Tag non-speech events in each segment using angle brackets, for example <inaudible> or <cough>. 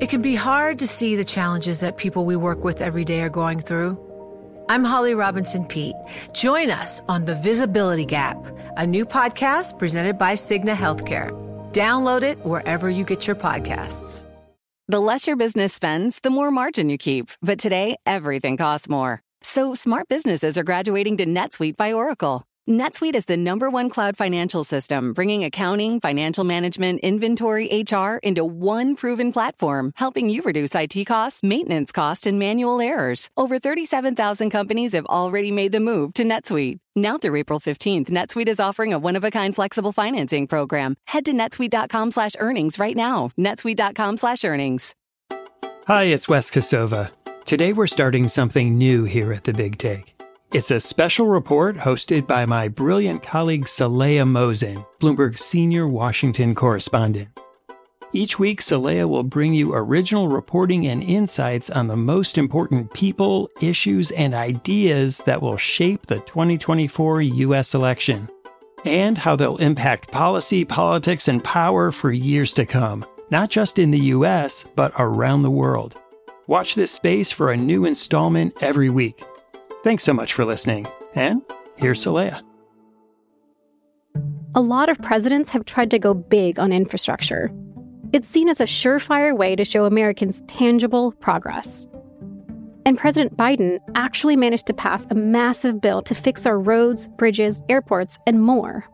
It can be hard to see the challenges that people we work with every day are going through. I'm Holly Robinson Peete. Join us on The Visibility Gap, a new podcast presented by Cigna Healthcare. Download it wherever you get your podcasts. The less your business spends, the more margin you keep. But today, everything costs more. So smart businesses are graduating to NetSuite by Oracle. NetSuite is the number one cloud financial system, bringing accounting, financial management, inventory, HR into one proven platform, helping you reduce IT costs, maintenance costs, and manual errors. Over 37,000 companies have already made the move to NetSuite. Now through April 15th, NetSuite is offering a one-of-a-kind flexible financing program. Head to netsuite.com slash earnings right now. netsuite.com slash earnings. Hi, it's Wes Kosova. Today we're starting something new here at The Big Take. It's a special report hosted by my brilliant colleague Saleha Mohsin, Bloomberg's senior Washington correspondent. Each week, Saleha will bring you original reporting and insights on the most important people, issues, and ideas that will shape the 2024 U.S. election, and how they'll impact policy, politics, and power for years to come, not just in the U.S., but around the world. Watch this space for a new installment every week. Thanks so much for listening. And here's Saleha. A lot of presidents have tried to go big on infrastructure. It's seen as a surefire way to show Americans tangible progress. And President Biden actually managed to pass a massive bill to fix our roads, bridges, airports, and more.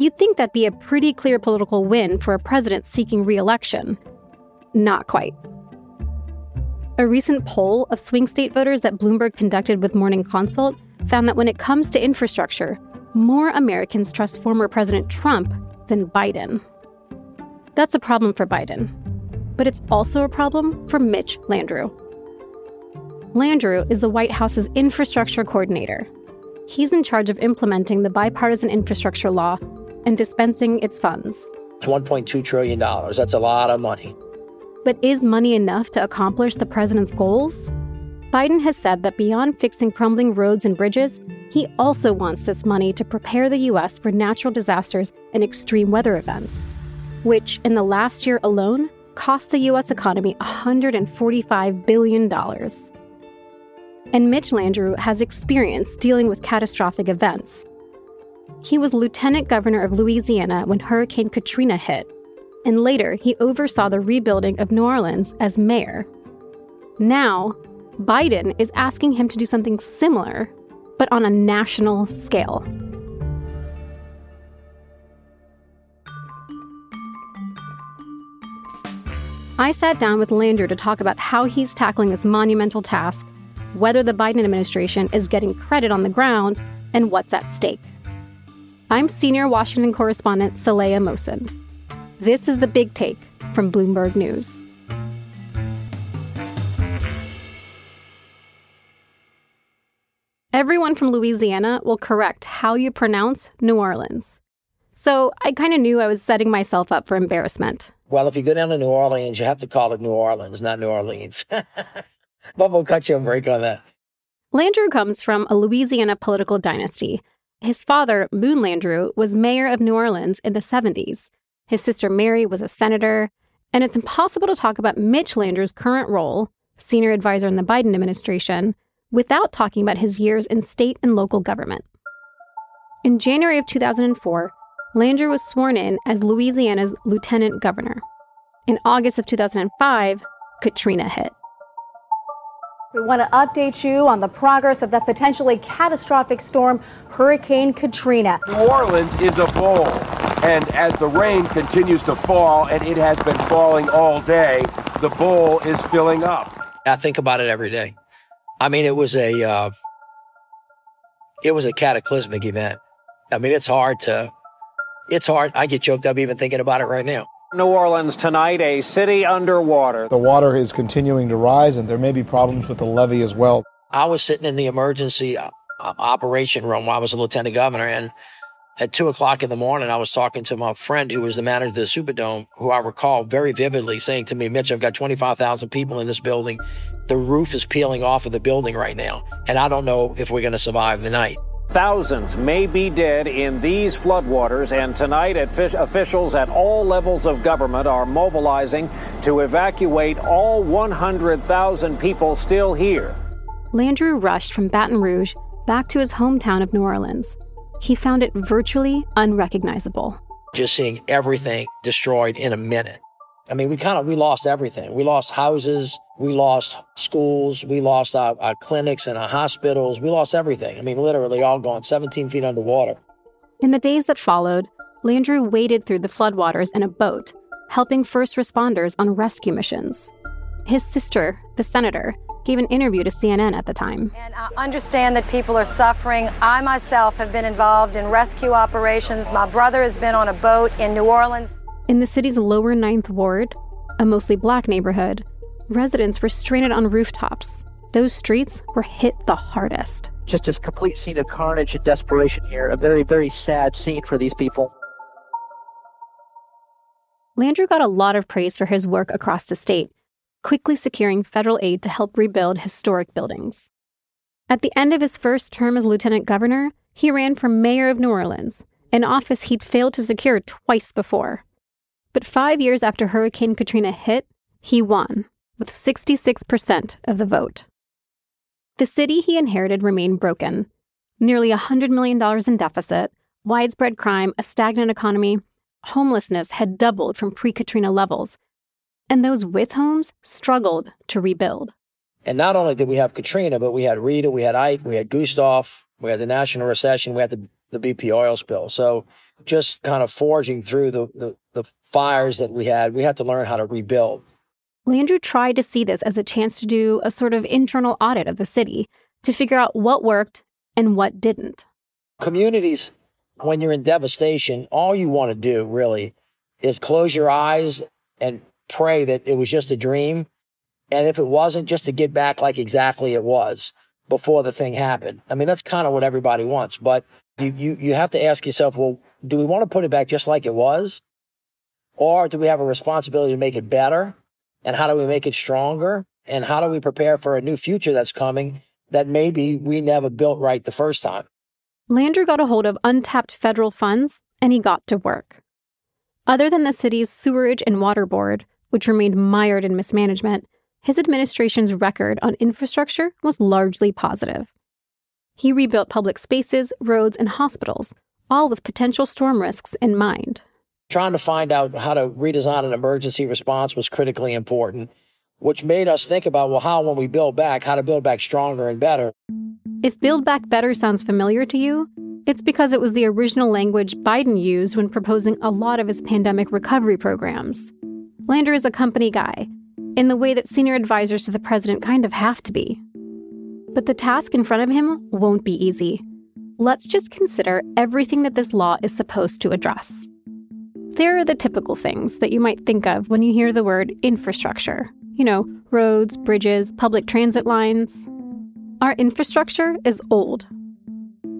You'd think that'd be a pretty clear political win for a president seeking re election. Not quite. A recent poll of swing state voters that Bloomberg conducted with Morning Consult found that when it comes to infrastructure, more Americans trust former President Trump than Biden. That's a problem for Biden, but it's also a problem for Mitch Landrieu. Landrieu is the White House's infrastructure coordinator. He's in charge of implementing the bipartisan infrastructure law and dispensing its funds. It's $1.2 trillion. That's a lot of money. But is money enough to accomplish the president's goals? Biden has said that beyond fixing crumbling roads and bridges, he also wants this money to prepare the U.S. for natural disasters and extreme weather events, which in the last year alone cost the U.S. economy $145 billion. And Mitch Landrieu has experience dealing with catastrophic events. He was lieutenant governor of Louisiana when Hurricane Katrina hit and later he oversaw the rebuilding of New Orleans as mayor. Now, Biden is asking him to do something similar, but on a national scale. I sat down with Landrieu to talk about how he's tackling this monumental task, whether the Biden administration is getting credit on the ground, and what's at stake. I'm senior Washington correspondent Saleha Mohsin. This is the big take from Bloomberg News. Everyone from Louisiana will correct how you pronounce New Orleans. So I kind of knew I was setting myself up for embarrassment. Well, if you go down to New Orleans, you have to call it New Orleans, not New Orleans. <laughs> but we'll cut you a break on that. Landrieu comes from a Louisiana political dynasty. His father, Moon Landrieu, was mayor of New Orleans in the 70s his sister Mary was a senator. And it's impossible to talk about Mitch Landrieu's current role, senior advisor in the Biden administration, without talking about his years in state and local government. In January of 2004, Landrieu was sworn in as Louisiana's lieutenant governor. In August of 2005, Katrina hit. We want to update you on the progress of that potentially catastrophic storm, Hurricane Katrina. New Orleans is a bowl, and as the rain continues to fall, and it has been falling all day, the bowl is filling up. I think about it every day. I mean, it was a uh, it was a cataclysmic event. I mean, it's hard to it's hard. I get choked up even thinking about it right now. New Orleans tonight, a city underwater. The water is continuing to rise, and there may be problems with the levee as well. I was sitting in the emergency uh, operation room while I was a lieutenant governor, and at two o'clock in the morning, I was talking to my friend who was the manager of the Superdome, who I recall very vividly saying to me, Mitch, I've got 25,000 people in this building. The roof is peeling off of the building right now, and I don't know if we're going to survive the night. Thousands may be dead in these floodwaters, and tonight officials at all levels of government are mobilizing to evacuate all 100,000 people still here. Landrieu rushed from Baton Rouge back to his hometown of New Orleans. He found it virtually unrecognizable. Just seeing everything destroyed in a minute. I mean, we kind of we lost everything. We lost houses, we lost schools, we lost our, our clinics and our hospitals. We lost everything. I mean, literally all gone, 17 feet underwater. In the days that followed, Landrieu waded through the floodwaters in a boat, helping first responders on rescue missions. His sister, the senator, gave an interview to CNN at the time. And I understand that people are suffering. I myself have been involved in rescue operations. My brother has been on a boat in New Orleans. In the city's lower Ninth Ward, a mostly black neighborhood, residents were stranded on rooftops. Those streets were hit the hardest. Just a complete scene of carnage and desperation here. A very, very sad scene for these people. Landrieu got a lot of praise for his work across the state, quickly securing federal aid to help rebuild historic buildings. At the end of his first term as lieutenant governor, he ran for mayor of New Orleans, an office he'd failed to secure twice before. But five years after Hurricane Katrina hit, he won with 66% of the vote. The city he inherited remained broken nearly $100 million in deficit, widespread crime, a stagnant economy, homelessness had doubled from pre Katrina levels, and those with homes struggled to rebuild. And not only did we have Katrina, but we had Rita, we had Ike, we had Gustav, we had the national recession, we had the, the BP oil spill. So just kind of forging through the, the, the fires that we had, we had to learn how to rebuild. Landrieu tried to see this as a chance to do a sort of internal audit of the city to figure out what worked and what didn't. Communities, when you're in devastation, all you want to do really is close your eyes and pray that it was just a dream. And if it wasn't, just to get back like exactly it was before the thing happened. I mean, that's kind of what everybody wants. But you, you, you have to ask yourself, well, do we want to put it back just like it was? Or do we have a responsibility to make it better? And how do we make it stronger? And how do we prepare for a new future that's coming that maybe we never built right the first time? Landrieu got a hold of untapped federal funds and he got to work. Other than the city's sewerage and water board, which remained mired in mismanagement, his administration's record on infrastructure was largely positive. He rebuilt public spaces, roads, and hospitals, all with potential storm risks in mind. Trying to find out how to redesign an emergency response was critically important, which made us think about well, how, when we build back, how to build back stronger and better. If Build Back Better sounds familiar to you, it's because it was the original language Biden used when proposing a lot of his pandemic recovery programs. Landrieu is a company guy, in the way that senior advisors to the president kind of have to be. But the task in front of him won't be easy. Let's just consider everything that this law is supposed to address. There are the typical things that you might think of when you hear the word infrastructure. You know, roads, bridges, public transit lines. Our infrastructure is old.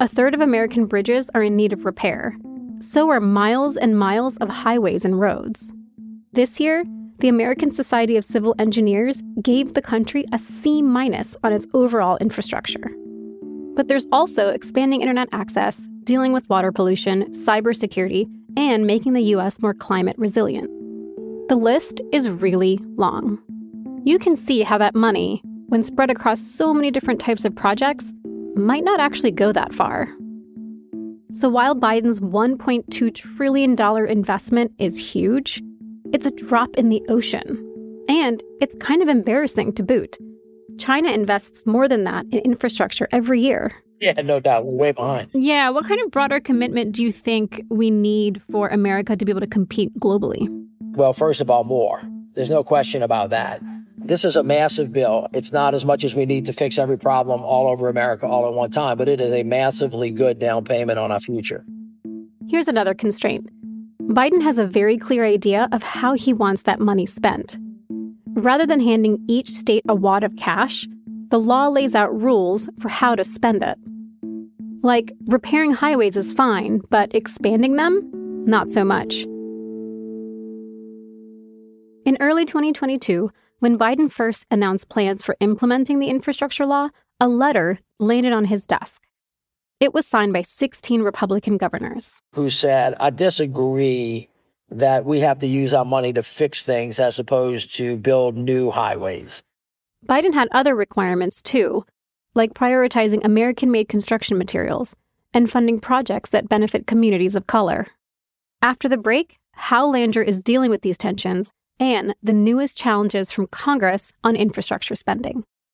A third of American bridges are in need of repair. So are miles and miles of highways and roads. This year, the American Society of Civil Engineers gave the country a C minus on its overall infrastructure. But there's also expanding internet access, dealing with water pollution, cybersecurity, and making the US more climate resilient. The list is really long. You can see how that money, when spread across so many different types of projects, might not actually go that far. So while Biden's $1.2 trillion investment is huge, it's a drop in the ocean. And it's kind of embarrassing to boot. China invests more than that in infrastructure every year. Yeah, no doubt. We're way behind. Yeah. What kind of broader commitment do you think we need for America to be able to compete globally? Well, first of all, more. There's no question about that. This is a massive bill. It's not as much as we need to fix every problem all over America all at one time, but it is a massively good down payment on our future. Here's another constraint Biden has a very clear idea of how he wants that money spent. Rather than handing each state a wad of cash, the law lays out rules for how to spend it. Like, repairing highways is fine, but expanding them? Not so much. In early 2022, when Biden first announced plans for implementing the infrastructure law, a letter landed on his desk. It was signed by 16 Republican governors. Who said, I disagree that we have to use our money to fix things as opposed to build new highways. Biden had other requirements too, like prioritizing American made construction materials and funding projects that benefit communities of color. After the break, how Landrieu is dealing with these tensions and the newest challenges from Congress on infrastructure spending.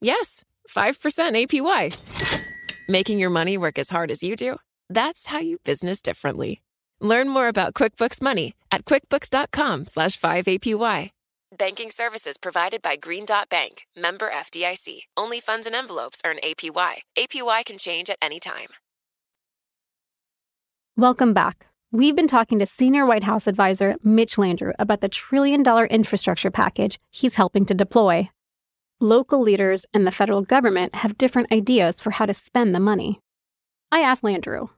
Yes, 5% APY. Making your money work as hard as you do? That's how you business differently. Learn more about QuickBooks Money at quickbooks.com slash 5APY. Banking services provided by Green Dot Bank, member FDIC. Only funds and envelopes earn APY. APY can change at any time. Welcome back. We've been talking to senior White House advisor Mitch Landrieu about the trillion dollar infrastructure package he's helping to deploy. Local leaders and the federal government have different ideas for how to spend the money. I asked Landrieu,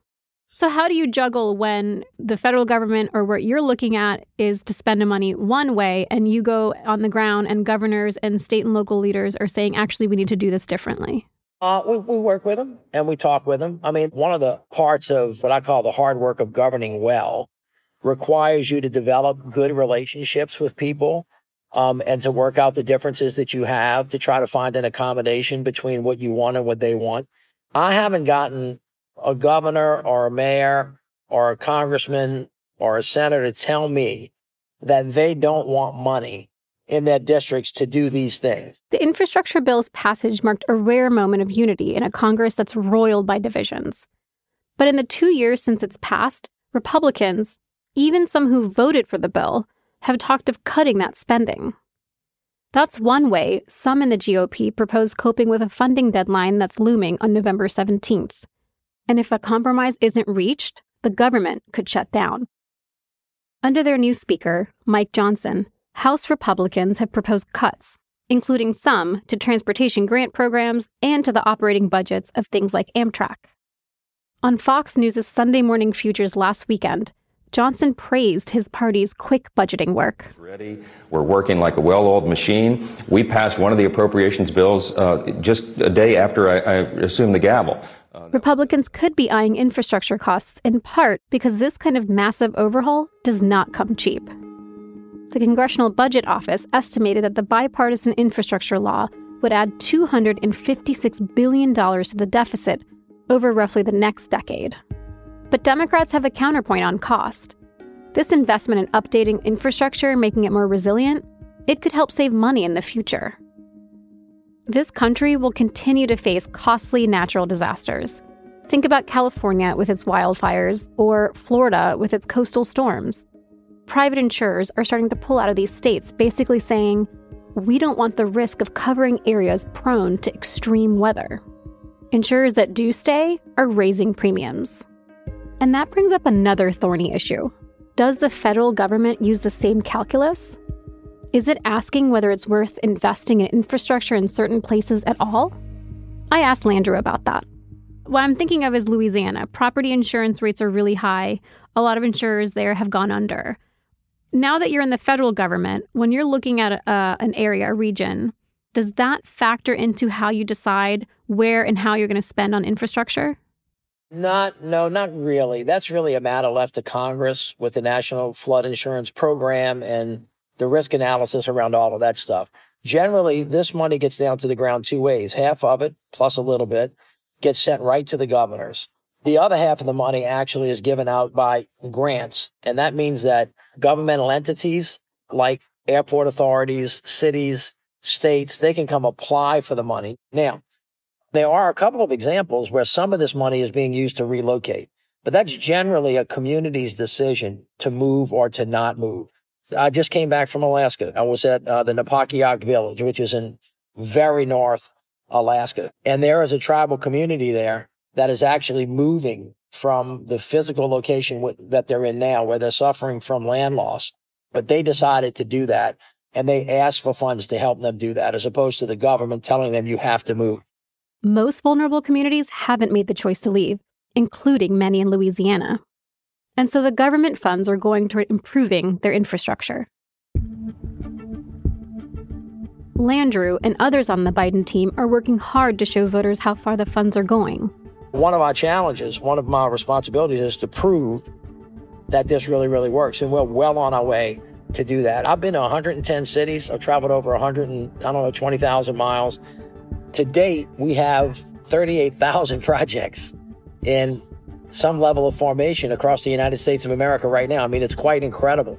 so, how do you juggle when the federal government or what you're looking at is to spend the money one way and you go on the ground and governors and state and local leaders are saying, actually, we need to do this differently? Uh, we, we work with them and we talk with them. I mean, one of the parts of what I call the hard work of governing well requires you to develop good relationships with people um, and to work out the differences that you have to try to find an accommodation between what you want and what they want. I haven't gotten a governor or a mayor or a congressman or a senator to tell me that they don't want money in their districts to do these things. The infrastructure bill's passage marked a rare moment of unity in a Congress that's roiled by divisions. But in the two years since it's passed, Republicans, even some who voted for the bill, have talked of cutting that spending. That's one way some in the GOP propose coping with a funding deadline that's looming on November 17th. And if a compromise isn't reached, the government could shut down. Under their new Speaker, Mike Johnson, House Republicans have proposed cuts, including some to transportation grant programs and to the operating budgets of things like Amtrak. On Fox News' Sunday Morning Futures last weekend, Johnson praised his party's quick budgeting work. Ready. We're working like a well oiled machine. We passed one of the appropriations bills uh, just a day after I, I assumed the gavel. Republicans could be eyeing infrastructure costs in part because this kind of massive overhaul does not come cheap. The Congressional Budget Office estimated that the bipartisan infrastructure law would add $256 billion to the deficit over roughly the next decade. But Democrats have a counterpoint on cost. This investment in updating infrastructure, and making it more resilient, it could help save money in the future this country will continue to face costly natural disasters. Think about California with its wildfires, or Florida with its coastal storms. Private insurers are starting to pull out of these states, basically saying, we don't want the risk of covering areas prone to extreme weather. Insurers that do stay are raising premiums. And that brings up another thorny issue. Does the federal government use the same calculus? Is it asking whether it's worth investing in infrastructure in certain places at all? I asked Landrieu about that. what I'm thinking of is Louisiana. Property insurance rates are really high. A lot of insurers there have gone under. Now that you're in the federal government, when you're looking at a, an area, a region, does that factor into how you decide where and how you're going to spend on infrastructure? Not, no, not really. That's really a matter left to Congress with the National Flood Insurance Program and the risk analysis around all of that stuff. Generally, this money gets down to the ground two ways. Half of it, plus a little bit, gets sent right to the governors. The other half of the money actually is given out by grants. And that means that governmental entities like airport authorities, cities, states, they can come apply for the money. Now, there are a couple of examples where some of this money is being used to relocate, but that's generally a community's decision to move or to not move. I just came back from Alaska. I was at uh, the Napakiak village, which is in very north Alaska. And there is a tribal community there that is actually moving from the physical location w- that they're in now, where they're suffering from land loss. But they decided to do that and they asked for funds to help them do that, as opposed to the government telling them you have to move. Most vulnerable communities haven't made the choice to leave, including many in Louisiana. And so the government funds are going toward improving their infrastructure. Landrieu and others on the Biden team are working hard to show voters how far the funds are going. One of our challenges, one of my responsibilities is to prove that this really, really works. And we're well on our way to do that. I've been to 110 cities. I've traveled over 100 and, I don't know, 20,000 miles. To date, we have 38,000 <laughs> projects in some level of formation across the United States of America right now. I mean, it's quite incredible.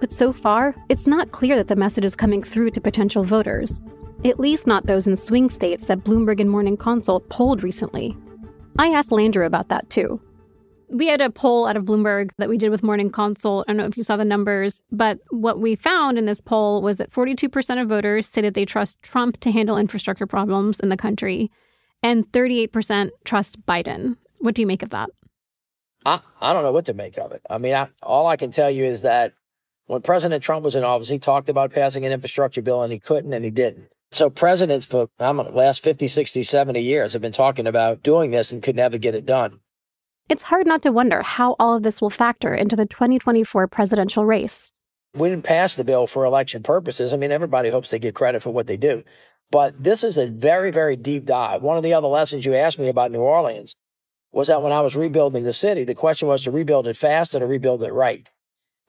But so far, it's not clear that the message is coming through to potential voters, at least not those in swing states that Bloomberg and Morning Consult polled recently. I asked Landrieu about that too. We had a poll out of Bloomberg that we did with Morning Consult. I don't know if you saw the numbers, but what we found in this poll was that 42% of voters say that they trust Trump to handle infrastructure problems in the country, and 38% trust Biden. What do you make of that? I, I don't know what to make of it. I mean, I, all I can tell you is that when President Trump was in office, he talked about passing an infrastructure bill and he couldn't and he didn't. So presidents for I don't know, last 50, 60, 70 years have been talking about doing this and could never get it done. It's hard not to wonder how all of this will factor into the 2024 presidential race. We didn't pass the bill for election purposes. I mean, everybody hopes they get credit for what they do. But this is a very, very deep dive. One of the other lessons you asked me about New Orleans was that when I was rebuilding the city, the question was to rebuild it fast or to rebuild it right.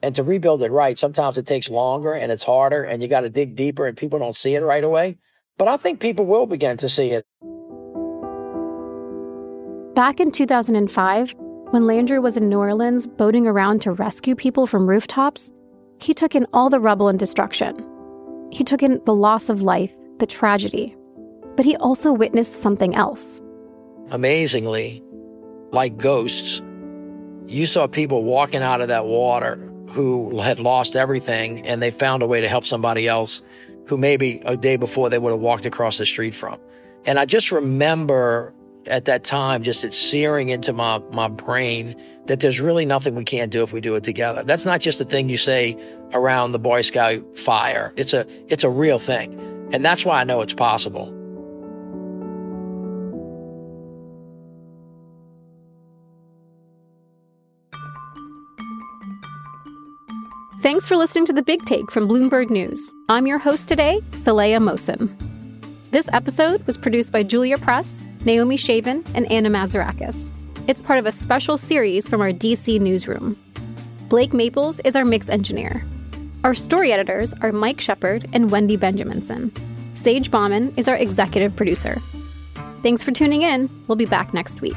And to rebuild it right, sometimes it takes longer and it's harder and you got to dig deeper and people don't see it right away. But I think people will begin to see it. Back in 2005, when Landrieu was in New Orleans boating around to rescue people from rooftops, he took in all the rubble and destruction. He took in the loss of life, the tragedy. But he also witnessed something else. Amazingly, like ghosts, you saw people walking out of that water who had lost everything and they found a way to help somebody else who maybe a day before they would have walked across the street from. And I just remember at that time, just it's searing into my, my brain that there's really nothing we can't do if we do it together. That's not just a thing you say around the Boy Scout fire. It's a, it's a real thing. And that's why I know it's possible. Thanks for listening to The Big Take from Bloomberg News. I'm your host today, Saleha Mohsin. This episode was produced by Julia Press, Naomi Shavin, and Anna Mazarakis. It's part of a special series from our DC newsroom. Blake Maples is our mix engineer. Our story editors are Mike Shepard and Wendy Benjaminson. Sage Bauman is our executive producer. Thanks for tuning in. We'll be back next week.